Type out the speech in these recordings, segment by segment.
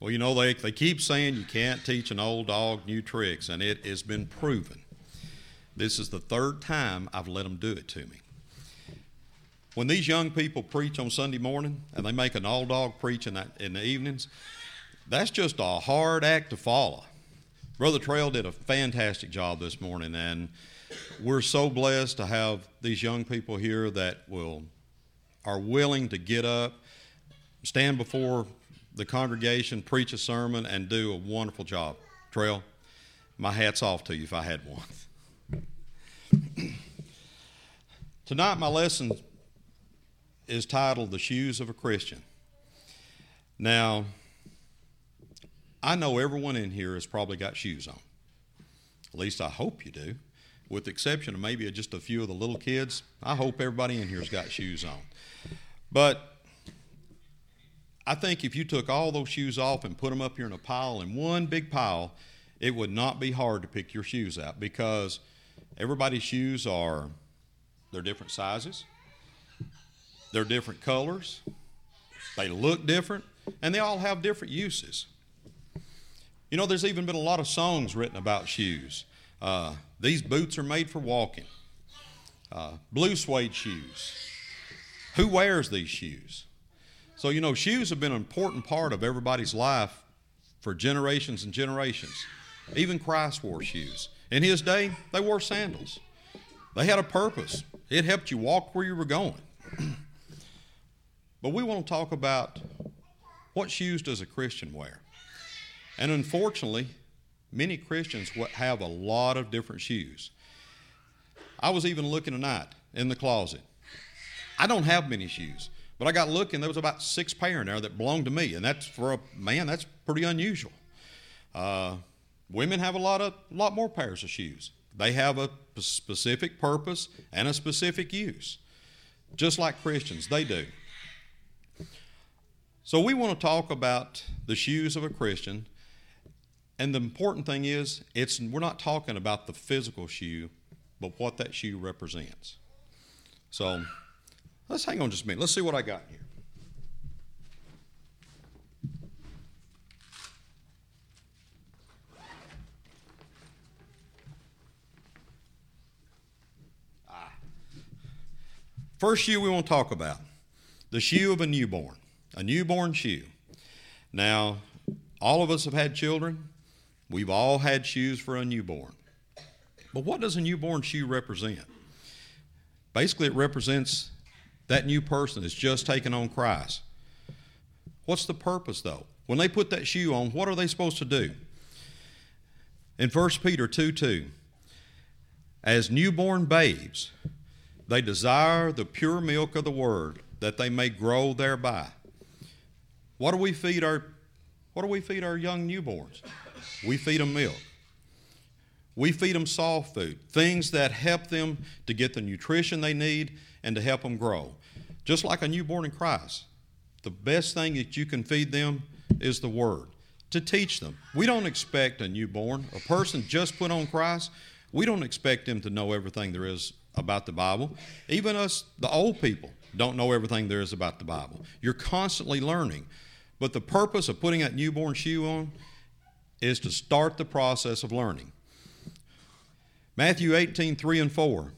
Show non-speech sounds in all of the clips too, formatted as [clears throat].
Well, you know, they, they keep saying you can't teach an old dog new tricks, and it has been proven. This is the third time I've let them do it to me. When these young people preach on Sunday morning and they make an old dog preach in, that, in the evenings, that's just a hard act to follow. Brother Trail did a fantastic job this morning, and we're so blessed to have these young people here that will are willing to get up, stand before the congregation, preach a sermon, and do a wonderful job. Trail, my hat's off to you if I had one. [clears throat] Tonight, my lesson is titled The Shoes of a Christian. Now, I know everyone in here has probably got shoes on. At least I hope you do. With the exception of maybe just a few of the little kids, I hope everybody in here's got shoes on. But I think if you took all those shoes off and put them up here in a pile, in one big pile, it would not be hard to pick your shoes out because everybody's shoes are they're different sizes, they're different colors, they look different, and they all have different uses. You know, there's even been a lot of songs written about shoes. Uh, these boots are made for walking. Uh, blue suede shoes. Who wears these shoes? So, you know, shoes have been an important part of everybody's life for generations and generations. Even Christ wore shoes. In his day, they wore sandals. They had a purpose, it helped you walk where you were going. [clears throat] but we want to talk about what shoes does a Christian wear? And unfortunately, many Christians have a lot of different shoes. I was even looking tonight in the closet. I don't have many shoes, but I got looking. There was about six pair in there that belonged to me, and that's for a man. That's pretty unusual. Uh, women have a lot of lot more pairs of shoes. They have a specific purpose and a specific use, just like Christians. They do. So we want to talk about the shoes of a Christian and the important thing is, it's we're not talking about the physical shoe, but what that shoe represents. So let's hang on just a minute. Let's see what I got here. Ah. First shoe we want to talk about the shoe of a newborn, a newborn shoe. Now, all of us have had children. We've all had shoes for a newborn. But what does a newborn shoe represent? Basically, it represents that new person that's just taken on Christ. What's the purpose, though? When they put that shoe on, what are they supposed to do? In 1 Peter 2 2, as newborn babes, they desire the pure milk of the word that they may grow thereby. What do we feed our what do we feed our young newborns? We feed them milk. We feed them soft food, things that help them to get the nutrition they need and to help them grow. Just like a newborn in Christ, the best thing that you can feed them is the Word to teach them. We don't expect a newborn, a person just put on Christ, we don't expect them to know everything there is about the Bible. Even us, the old people, don't know everything there is about the Bible. You're constantly learning. But the purpose of putting that newborn shoe on is to start the process of learning. Matthew 18, 3 and 4,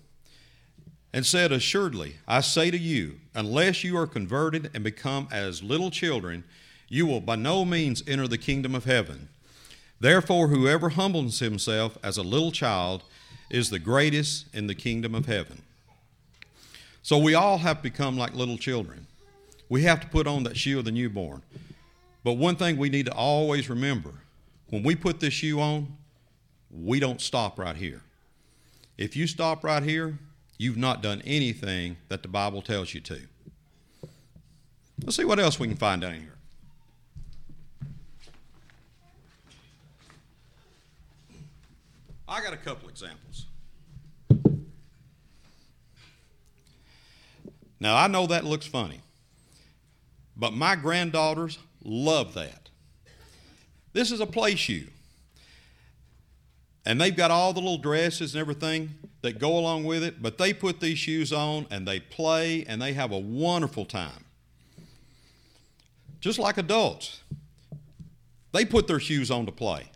and said, Assuredly, I say to you, unless you are converted and become as little children, you will by no means enter the kingdom of heaven. Therefore, whoever humbles himself as a little child is the greatest in the kingdom of heaven. So we all have become like little children. We have to put on that shoe of the newborn. But one thing we need to always remember when we put this shoe on, we don't stop right here. If you stop right here, you've not done anything that the Bible tells you to. Let's see what else we can find down here. I got a couple examples. Now, I know that looks funny, but my granddaughters love that. This is a play shoe. And they've got all the little dresses and everything that go along with it, but they put these shoes on and they play and they have a wonderful time. Just like adults. They put their shoes on to play.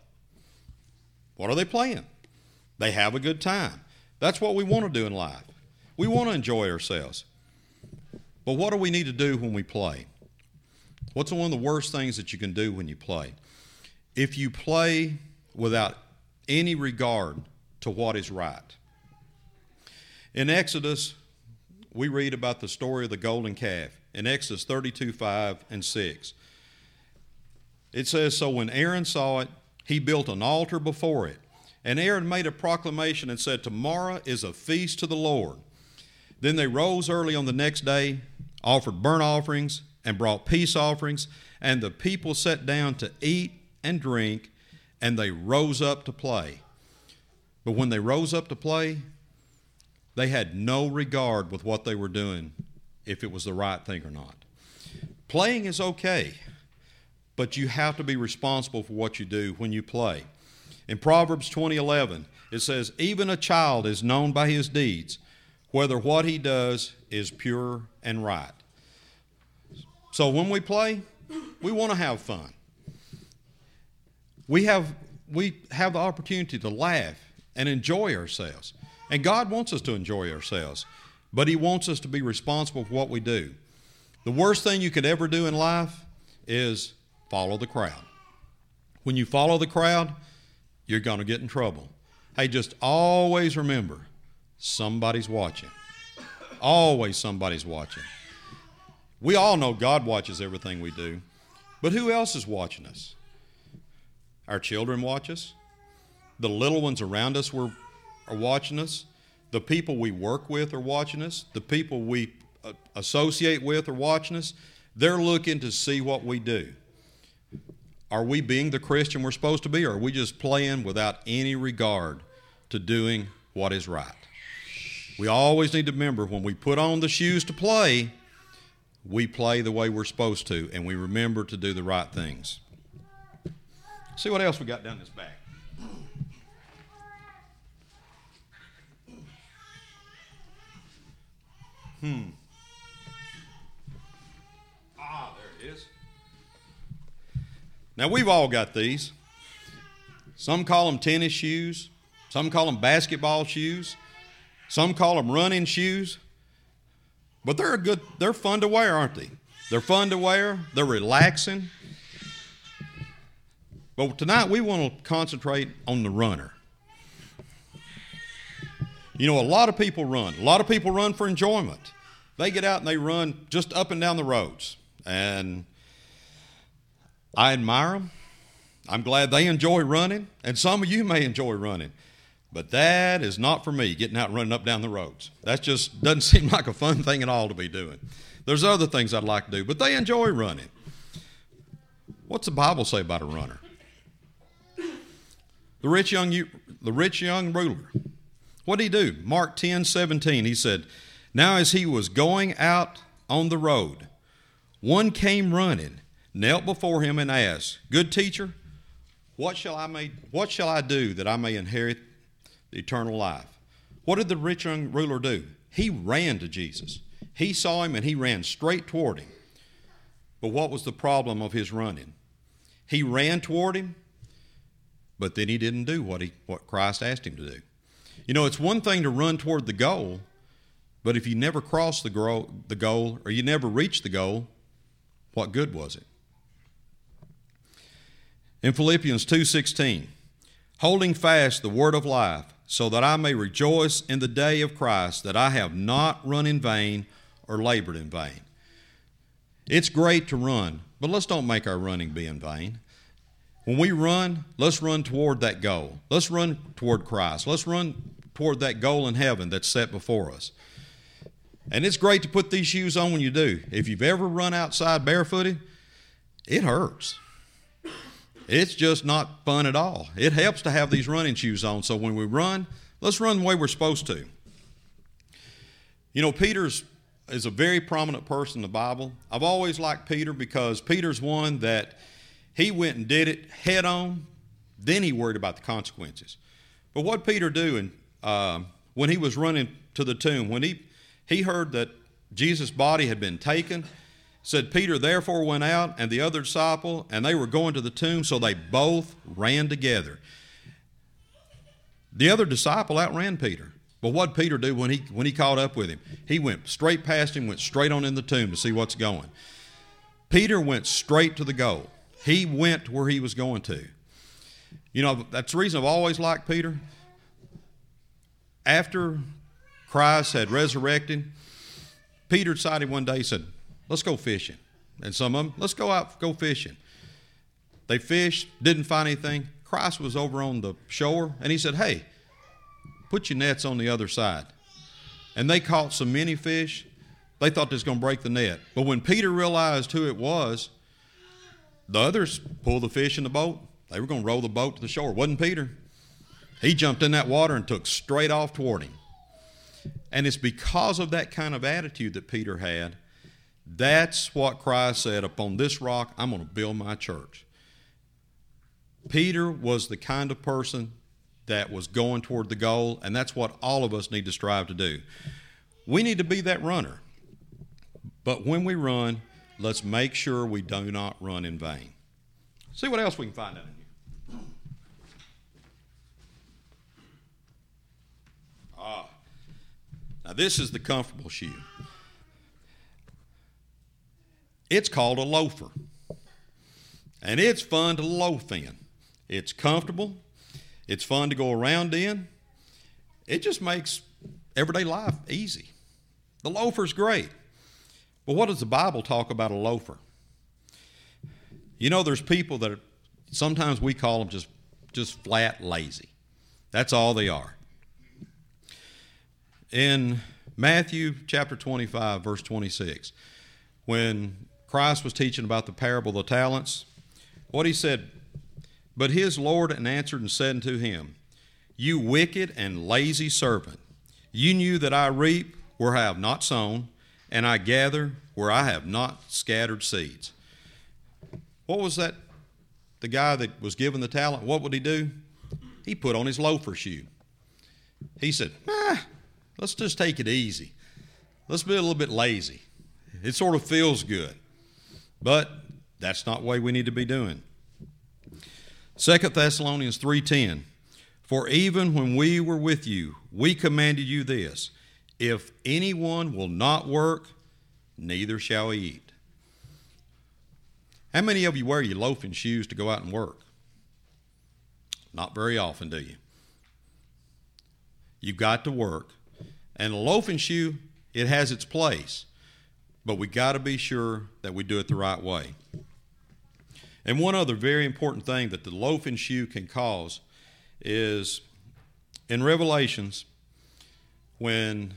What are they playing? They have a good time. That's what we want to do in life. We want to enjoy ourselves. But what do we need to do when we play? What's one of the worst things that you can do when you play? If you play without any regard to what is right. In Exodus, we read about the story of the golden calf in Exodus 32 5 and 6. It says, So when Aaron saw it, he built an altar before it. And Aaron made a proclamation and said, Tomorrow is a feast to the Lord. Then they rose early on the next day, offered burnt offerings, and brought peace offerings. And the people sat down to eat and drink, and they rose up to play. But when they rose up to play, they had no regard with what they were doing, if it was the right thing or not. Playing is okay, but you have to be responsible for what you do when you play. In Proverbs 20:11, it says, "Even a child is known by his deeds, whether what he does is pure and right." So when we play, we want to have fun. We have we have the opportunity to laugh and enjoy ourselves. And God wants us to enjoy ourselves, but He wants us to be responsible for what we do. The worst thing you could ever do in life is follow the crowd. When you follow the crowd, you're going to get in trouble. Hey, just always remember somebody's watching. Always somebody's watching. We all know God watches everything we do, but who else is watching us? Our children watch us. The little ones around us were are watching us. The people we work with are watching us. The people we uh, associate with are watching us. They're looking to see what we do. Are we being the Christian we're supposed to be, or are we just playing without any regard to doing what is right? We always need to remember when we put on the shoes to play, we play the way we're supposed to, and we remember to do the right things. See what else we got down this back. Hmm. Ah, there it is. Now, we've all got these. Some call them tennis shoes, some call them basketball shoes, some call them running shoes. But they're good, they're fun to wear, aren't they? They're fun to wear, they're relaxing. But tonight we want to concentrate on the runner. You know, a lot of people run. A lot of people run for enjoyment they get out and they run just up and down the roads. And I admire them. I'm glad they enjoy running, and some of you may enjoy running. But that is not for me, getting out and running up down the roads. That just doesn't [laughs] seem like a fun thing at all to be doing. There's other things I'd like to do, but they enjoy running. What's the Bible say about a runner? The rich young, the rich young ruler. What did he do? Mark 10 17, he said, now, as he was going out on the road, one came running, knelt before him, and asked, Good teacher, what shall I make, what shall I do that I may inherit the eternal life? What did the rich young ruler do? He ran to Jesus. He saw him and he ran straight toward him. But what was the problem of his running? He ran toward him, but then he didn't do what he what Christ asked him to do. You know, it's one thing to run toward the goal, but if you never cross the the goal or you never reach the goal, what good was it? In Philippians 2:16, holding fast the word of life, so that I may rejoice in the day of Christ that I have not run in vain or labored in vain. It's great to run, but let's don't make our running be in vain. When we run, let's run toward that goal. Let's run toward Christ. Let's run toward that goal in heaven that's set before us. And it's great to put these shoes on when you do. If you've ever run outside barefooted, it hurts. It's just not fun at all. It helps to have these running shoes on. So when we run, let's run the way we're supposed to. You know, Peter's is a very prominent person in the Bible. I've always liked Peter because Peter's one that he went and did it head on, then he worried about the consequences. But what Peter do and uh, when he was running to the tomb, when he he heard that Jesus' body had been taken. said Peter therefore went out and the other disciple, and they were going to the tomb, so they both ran together. The other disciple outran Peter. But what Peter do when he when he caught up with him? He went straight past him, went straight on in the tomb to see what's going. Peter went straight to the goal. He went where he was going to. You know, that's the reason I've always liked Peter. After Christ had resurrected, Peter decided one day, he said, Let's go fishing. And some of them, let's go out, go fishing. They fished, didn't find anything. Christ was over on the shore, and he said, Hey, put your nets on the other side. And they caught so many fish, they thought they was going to break the net. But when Peter realized who it was, the others pulled the fish in the boat. They were going to row the boat to the shore. It wasn't Peter. He jumped in that water and took straight off toward him. And it's because of that kind of attitude that Peter had that's what Christ said upon this rock, I'm going to build my church. Peter was the kind of person that was going toward the goal, and that's what all of us need to strive to do. We need to be that runner. But when we run, let's make sure we do not run in vain. See what else we can find out in here. Ah. Now, this is the comfortable shoe. It's called a loafer. And it's fun to loaf in. It's comfortable. It's fun to go around in. It just makes everyday life easy. The loafer's great. But what does the Bible talk about a loafer? You know, there's people that are, sometimes we call them just, just flat lazy. That's all they are. In Matthew chapter 25, verse 26, when Christ was teaching about the parable of the talents, what he said, But his Lord answered and said unto him, You wicked and lazy servant, you knew that I reap where I have not sown, and I gather where I have not scattered seeds. What was that? The guy that was given the talent, what would he do? He put on his loafer shoe. He said, ah, let's just take it easy. Let's be a little bit lazy. It sort of feels good. But that's not way we need to be doing. 2 Thessalonians 3:10 For even when we were with you we commanded you this if anyone will not work neither shall he eat. How many of you wear your loafing shoes to go out and work? Not very often, do you? You've got to work. And a loafing shoe, it has its place but we got to be sure that we do it the right way. And one other very important thing that the loafing shoe can cause is in Revelations, when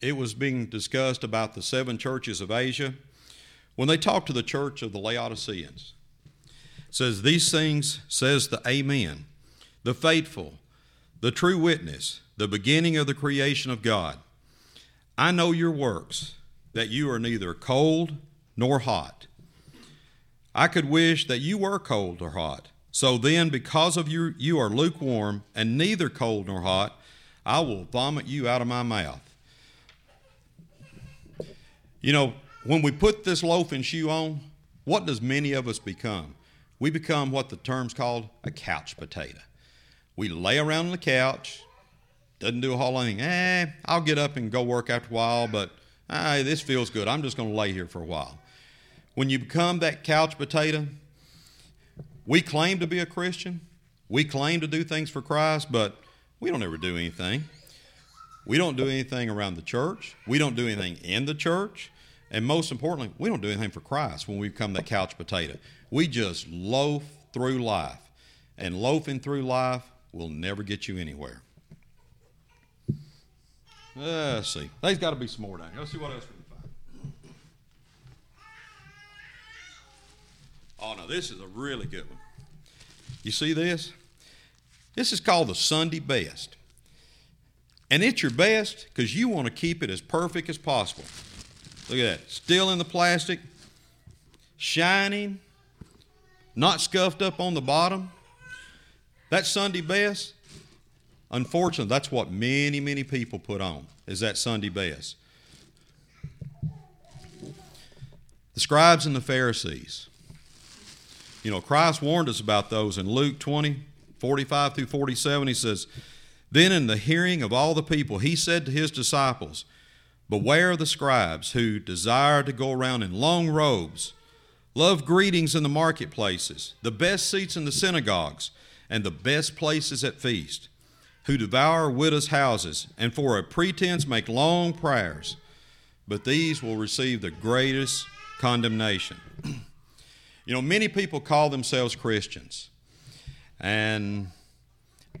it was being discussed about the seven churches of Asia, when they talked to the church of the Laodiceans, says, These things says the Amen, the faithful, the true witness, the beginning of the creation of God. I know your works that you are neither cold nor hot. I could wish that you were cold or hot. So then, because of you, you are lukewarm and neither cold nor hot, I will vomit you out of my mouth. You know, when we put this loaf and shoe on, what does many of us become? We become what the term's called a couch potato. We lay around on the couch, doesn't do a whole lot. Eh, I'll get up and go work after a while, but ah, this feels good. I'm just going to lay here for a while. When you become that couch potato, we claim to be a Christian. We claim to do things for Christ, but we don't ever do anything. We don't do anything around the church. We don't do anything in the church. And most importantly, we don't do anything for Christ when we become that couch potato. We just loaf through life. And loafing through life will never get you anywhere. Uh, let's see. There's got to be some more down here. Let's see what else we can find. Oh, no, this is a really good one. You see this? This is called the Sunday best. And it's your best because you want to keep it as perfect as possible. Look at that. Still in the plastic, shining, not scuffed up on the bottom. That Sunday best, Unfortunately, that's what many, many people put on, is that Sunday best. The scribes and the Pharisees. You know, Christ warned us about those in Luke 20, 45 through 47. He says, Then in the hearing of all the people, he said to his disciples, Beware of the scribes who desire to go around in long robes, love greetings in the marketplaces, the best seats in the synagogues, and the best places at feast, who devour widows' houses, and for a pretense make long prayers. But these will receive the greatest condemnation. [clears throat] you know, many people call themselves Christians, and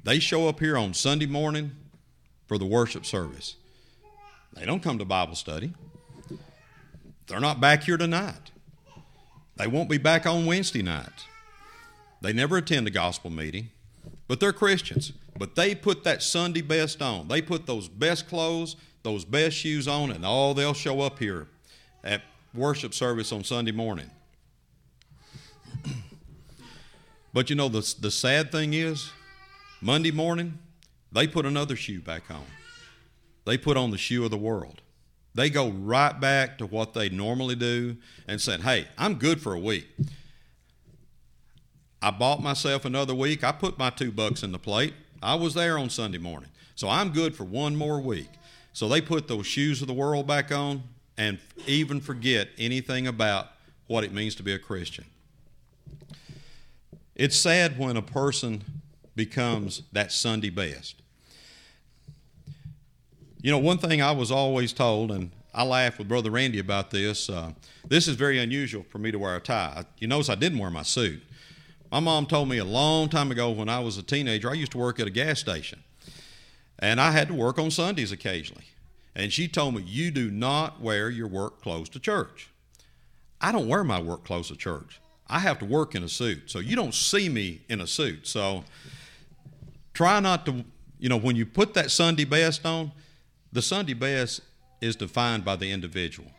they show up here on Sunday morning for the worship service. They don't come to Bible study. They're not back here tonight. They won't be back on Wednesday night. They never attend a gospel meeting, but they're Christians. But they put that Sunday best on. They put those best clothes, those best shoes on, and all they'll show up here at worship service on Sunday morning. [clears throat] but you know, the, the sad thing is, Monday morning, they put another shoe back on. They put on the shoe of the world. They go right back to what they normally do and said, Hey, I'm good for a week. I bought myself another week. I put my two bucks in the plate. I was there on Sunday morning. So I'm good for one more week. So they put those shoes of the world back on and even forget anything about what it means to be a Christian. It's sad when a person becomes that Sunday best. You know, one thing I was always told, and I laugh with Brother Randy about this. Uh, this is very unusual for me to wear a tie. You notice I didn't wear my suit. My mom told me a long time ago when I was a teenager, I used to work at a gas station. And I had to work on Sundays occasionally. And she told me, You do not wear your work clothes to church. I don't wear my work clothes to church. I have to work in a suit. So you don't see me in a suit. So try not to, you know, when you put that Sunday best on, the Sunday best is defined by the individual,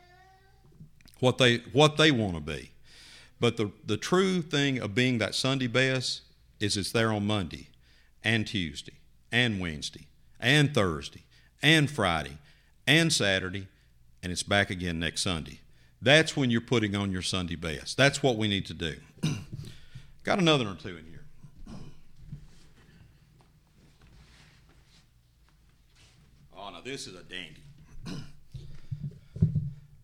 what they, what they want to be. But the, the true thing of being that Sunday best is it's there on Monday and Tuesday and Wednesday and Thursday and Friday and Saturday, and it's back again next Sunday. That's when you're putting on your Sunday best. That's what we need to do. [clears throat] Got another or two in here. Oh, now this is a dandy. [clears throat]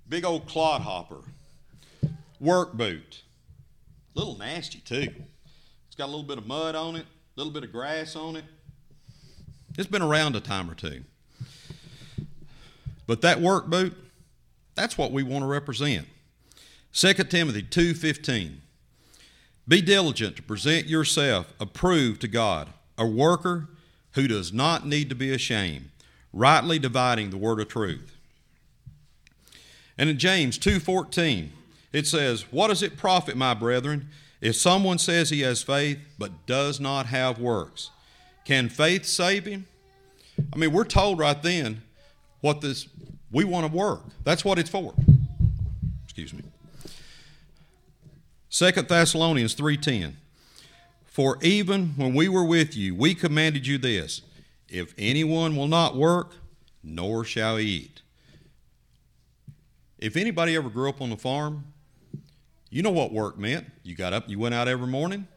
Big old clodhopper. Work boot. Little nasty, too. It's got a little bit of mud on it, a little bit of grass on it. It's been around a time or two. But that work boot, that's what we want to represent. 2 Timothy 2:15 Be diligent to present yourself approved to God, a worker who does not need to be ashamed, rightly dividing the word of truth. And in James 2:14 it says, "What does it profit, my brethren, if someone says he has faith but does not have works? Can faith save him?" I mean, we're told right then what this we want to work. That's what it's for. Excuse me. Second Thessalonians 3:10 For even when we were with you we commanded you this if anyone will not work nor shall he eat. If anybody ever grew up on the farm, you know what work meant. You got up, you went out every morning,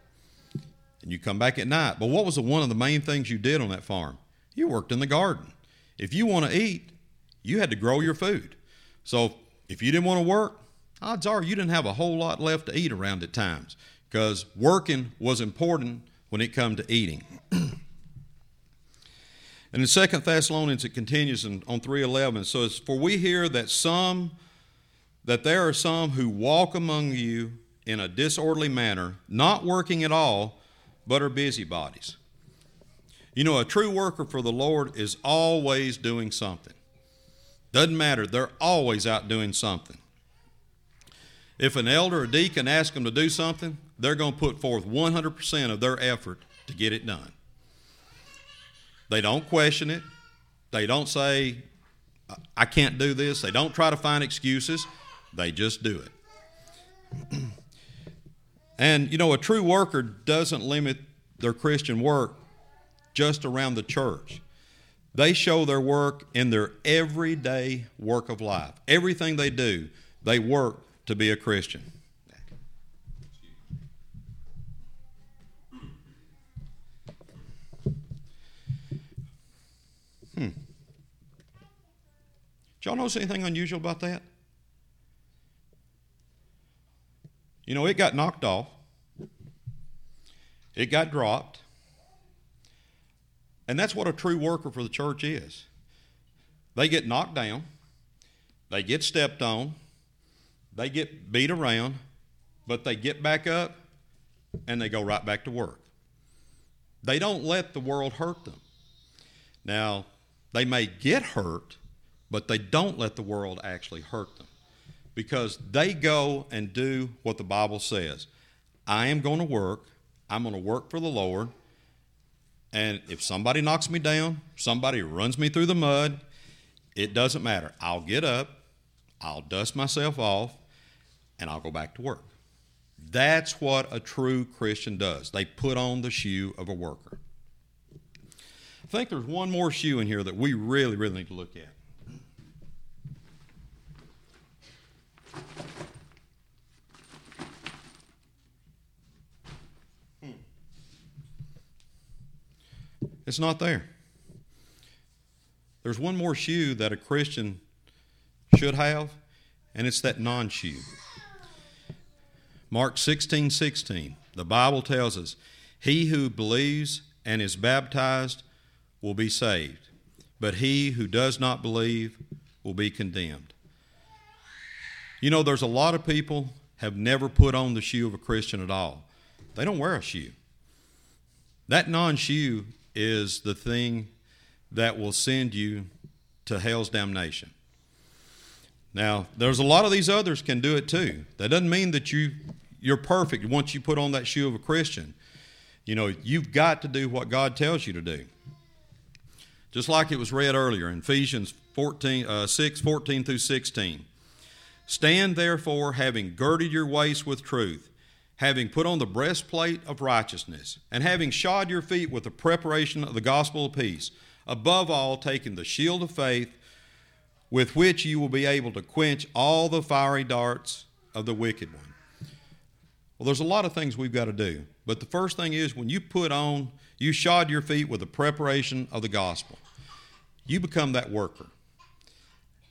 and you come back at night. But what was the, one of the main things you did on that farm? You worked in the garden. If you want to eat, you had to grow your food. So if you didn't want to work, odds are you didn't have a whole lot left to eat around at times because working was important when it come to eating. [clears throat] and in Second Thessalonians it continues in, on 3:11 so it's for we hear that some that there are some who walk among you in a disorderly manner, not working at all, but are busybodies. You know, a true worker for the Lord is always doing something. Doesn't matter, they're always out doing something. If an elder or deacon asks them to do something, they're going to put forth 100% of their effort to get it done. They don't question it. They don't say, I can't do this. They don't try to find excuses. They just do it. [clears throat] and, you know, a true worker doesn't limit their Christian work just around the church. They show their work in their everyday work of life. Everything they do, they work to be a Christian. Hmm. Did y'all notice anything unusual about that? You know, it got knocked off, it got dropped, and that's what a true worker for the church is. They get knocked down, they get stepped on, they get beat around, but they get back up and they go right back to work. They don't let the world hurt them. Now, they may get hurt, but they don't let the world actually hurt them because they go and do what the Bible says. I am going to work, I'm going to work for the Lord. And if somebody knocks me down, somebody runs me through the mud, it doesn't matter. I'll get up, I'll dust myself off, and I'll go back to work. That's what a true Christian does. They put on the shoe of a worker. I think there's one more shoe in here that we really, really need to look at. Hmm. It's not there. There's one more shoe that a Christian should have, and it's that non shoe. Mark 16 16, the Bible tells us, He who believes and is baptized will be saved, but he who does not believe will be condemned. You know, there's a lot of people have never put on the shoe of a Christian at all. They don't wear a shoe. That non shoe is the thing that will send you to hell's damnation. Now, there's a lot of these others can do it too. That doesn't mean that you you're perfect once you put on that shoe of a Christian. You know, you've got to do what God tells you to do. Just like it was read earlier in Ephesians 14, uh, 6, 14 through 16. Stand therefore, having girded your waist with truth, having put on the breastplate of righteousness, and having shod your feet with the preparation of the gospel of peace, above all, taking the shield of faith, with which you will be able to quench all the fiery darts of the wicked one. Well, there's a lot of things we've got to do. But the first thing is when you put on, you shod your feet with the preparation of the gospel, you become that worker.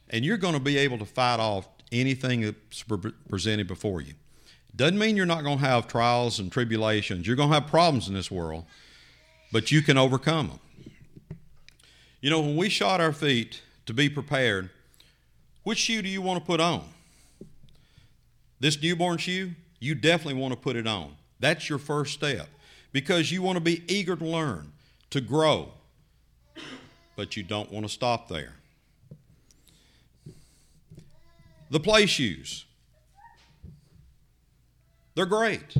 And you're going to be able to fight off anything that's presented before you. Doesn't mean you're not going to have trials and tribulations. You're going to have problems in this world, but you can overcome them. You know, when we shod our feet to be prepared, which shoe do you want to put on? This newborn shoe? you definitely want to put it on. That's your first step because you want to be eager to learn, to grow, but you don't want to stop there. The play shoes. They're great.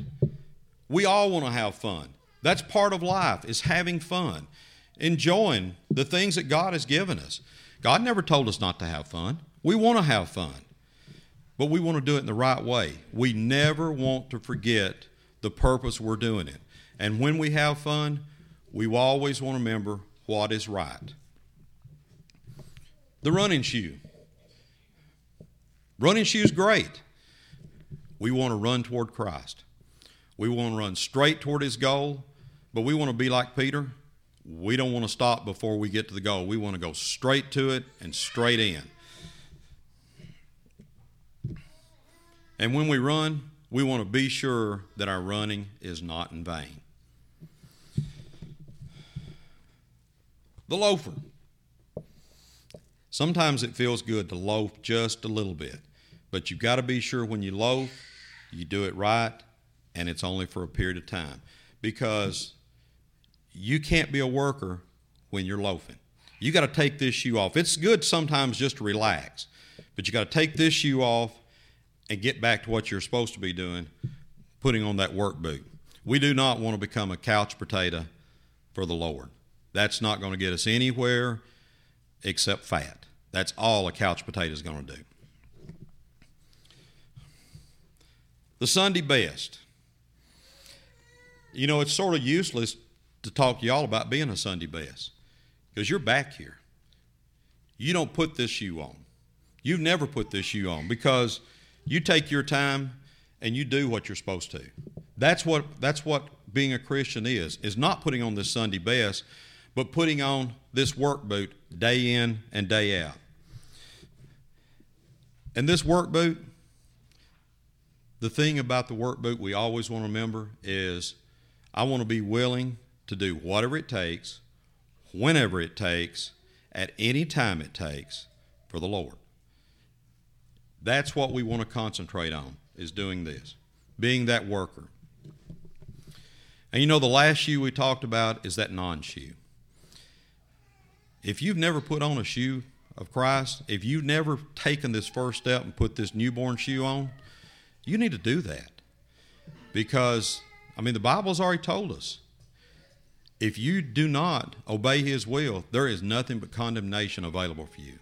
We all want to have fun. That's part of life is having fun, enjoying the things that God has given us. God never told us not to have fun. We want to have fun but we want to do it in the right way. We never want to forget the purpose we're doing it. And when we have fun, we always want to remember what is right. The running shoe. Running shoe's great. We want to run toward Christ. We want to run straight toward his goal, but we want to be like Peter. We don't want to stop before we get to the goal. We want to go straight to it and straight in. And when we run, we want to be sure that our running is not in vain. The loafer. Sometimes it feels good to loaf just a little bit, but you've got to be sure when you loaf, you do it right, and it's only for a period of time. Because you can't be a worker when you're loafing. You got to take this shoe off. It's good sometimes just to relax, but you got to take this shoe off and get back to what you're supposed to be doing, putting on that work boot. We do not want to become a couch potato for the Lord. That's not going to get us anywhere except fat. That's all a couch potato is going to do. The Sunday best. You know, it's sort of useless to talk to y'all about being a Sunday best because you're back here. You don't put this shoe on. You've never put this shoe on because You take your time and you do what you're supposed to. That's what that's what being a Christian is. Is not putting on this Sunday best, but putting on this work boot day in and day out. And this work boot, the thing about the work boot we always want to remember is I want to be willing to do whatever it takes, whenever it takes, at any time it takes for the Lord. That's what we want to concentrate on is doing this, being that worker. And you know, the last shoe we talked about is that non shoe. If you've never put on a shoe of Christ, if you've never taken this first step and put this newborn shoe on, you need to do that. Because, I mean, the Bible's already told us if you do not obey His will, there is nothing but condemnation available for you.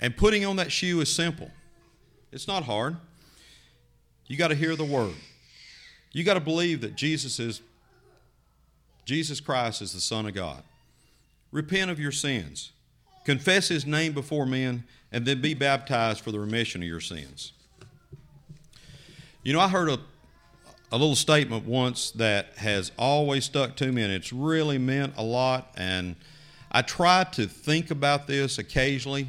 And putting on that shoe is simple, it's not hard. You got to hear the word. You got to believe that Jesus is Jesus Christ is the Son of God. Repent of your sins. Confess his name before men and then be baptized for the remission of your sins. You know, I heard a, a little statement once that has always stuck to me and it's really meant a lot. And I try to think about this occasionally.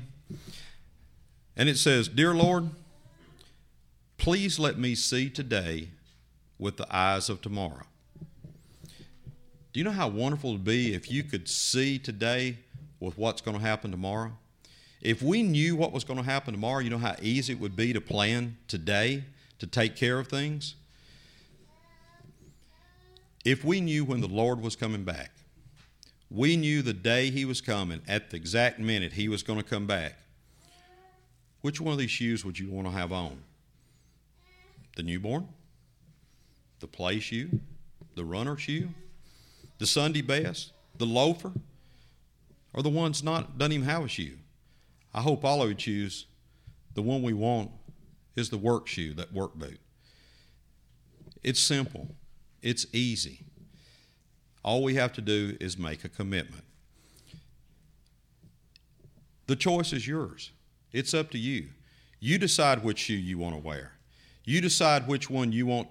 And it says, Dear Lord, please let me see today with the eyes of tomorrow. Do you know how wonderful it would be if you could see today with what's going to happen tomorrow? If we knew what was going to happen tomorrow, you know how easy it would be to plan today to take care of things? If we knew when the Lord was coming back, we knew the day He was coming, at the exact minute He was going to come back, which one of these shoes would you want to have on? The newborn? The play shoe? The runner shoe? the Sunday best, the loafer, or the one's not doesn't even have a shoe. I hope all of you choose the one we want is the work shoe, that work boot. It's simple. It's easy. All we have to do is make a commitment. The choice is yours. It's up to you. You decide which shoe you want to wear. You decide which one you want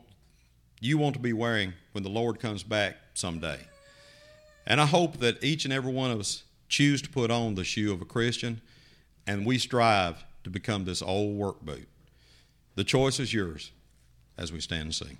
you want to be wearing when the Lord comes back someday. And I hope that each and every one of us choose to put on the shoe of a Christian and we strive to become this old work boot. The choice is yours as we stand and sing.